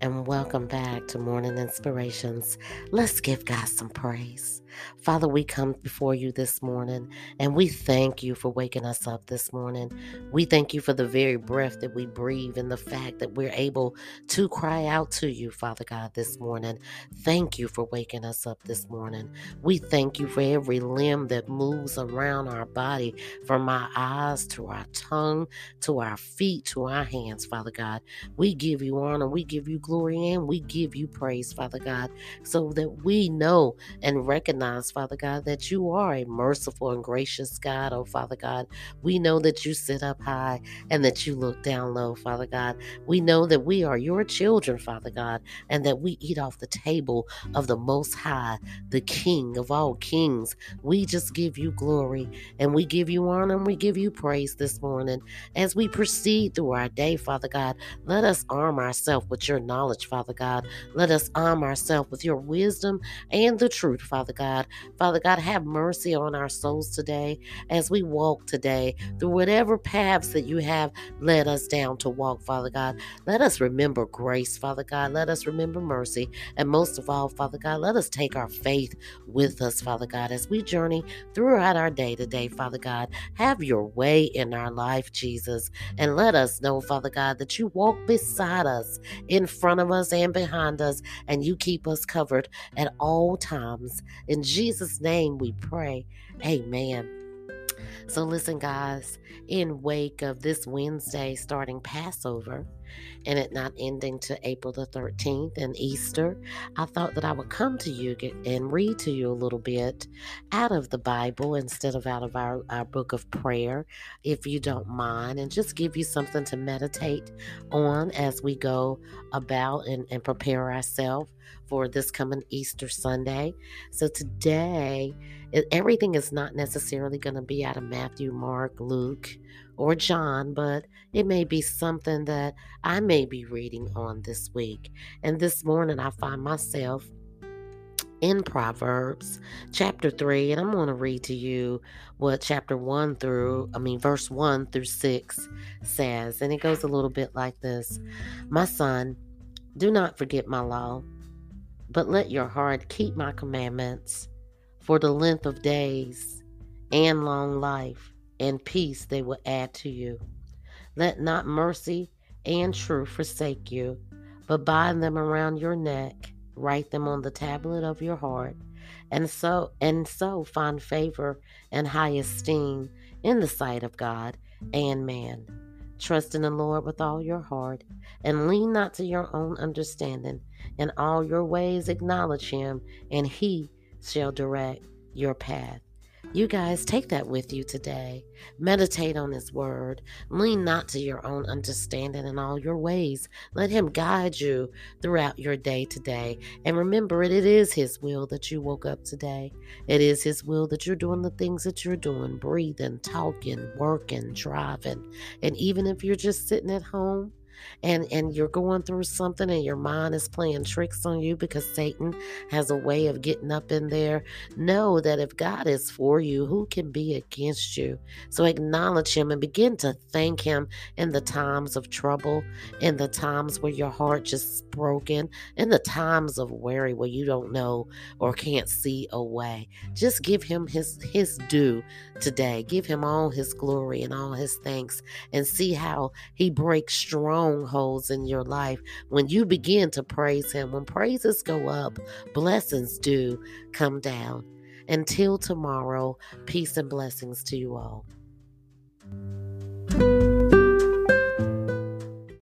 and welcome back to Morning Inspirations. Let's give God some praise. Father, we come before you this morning and we thank you for waking us up this morning. We thank you for the very breath that we breathe and the fact that we're able to cry out to you, Father God, this morning. Thank you for waking us up this morning. We thank you for every limb that moves around our body, from our eyes to our tongue to our feet to our hands, Father God. We give you honor, we give you glory, and we give you praise, Father God, so that we know and recognize, Father God, that you are a merciful and gracious God, oh Father God. We know that you sit up high and that you look down low, Father God. We know that we are your children, Father God, and that we eat off the table of the Most High, the King of all kings. We just give you glory and we give you honor and we give you praise this morning. As we proceed through our day, Father God, let us arm ourselves with your knowledge, Father God. Let us arm ourselves with your wisdom and the truth, Father God. God. Father God, have mercy on our souls today as we walk today through whatever paths that you have led us down to walk, Father God. Let us remember grace, Father God. Let us remember mercy. And most of all, Father God, let us take our faith with us, Father God, as we journey throughout our day today, Father God. Have your way in our life, Jesus. And let us know, Father God, that you walk beside us, in front of us, and behind us, and you keep us covered at all times. In Jesus' name we pray. Amen. So, listen, guys, in wake of this Wednesday starting Passover and it not ending to April the 13th and Easter, I thought that I would come to you and read to you a little bit out of the Bible instead of out of our, our book of prayer, if you don't mind, and just give you something to meditate on as we go about and, and prepare ourselves for this coming Easter Sunday. So today, everything is not necessarily going to be out of Matthew, Mark, Luke, or John, but it may be something that I may be reading on this week. And this morning, I find myself in Proverbs chapter 3, and I'm going to read to you what chapter 1 through, I mean, verse 1 through 6 says. And it goes a little bit like this My son, do not forget my law, but let your heart keep my commandments for the length of days and long life and peace they will add to you. Let not mercy and truth forsake you, but bind them around your neck, write them on the tablet of your heart, and so and so find favor and high esteem in the sight of God and man. Trust in the Lord with all your heart, and lean not to your own understanding. In all your ways acknowledge him, and he shall direct your path. You guys take that with you today. Meditate on His Word. Lean not to your own understanding in all your ways. Let Him guide you throughout your day today. And remember it, it is His will that you woke up today. It is His will that you're doing the things that you're doing breathing, talking, working, driving. And even if you're just sitting at home, and and you're going through something and your mind is playing tricks on you because Satan has a way of getting up in there, know that if God is for you, who can be against you? So acknowledge him and begin to thank him in the times of trouble, in the times where your heart just broken, in the times of worry where you don't know or can't see a way. Just give him his his due today. Give him all his glory and all his thanks and see how he breaks strong strongholds in your life, when you begin to praise Him, when praises go up, blessings do come down. Until tomorrow, peace and blessings to you all.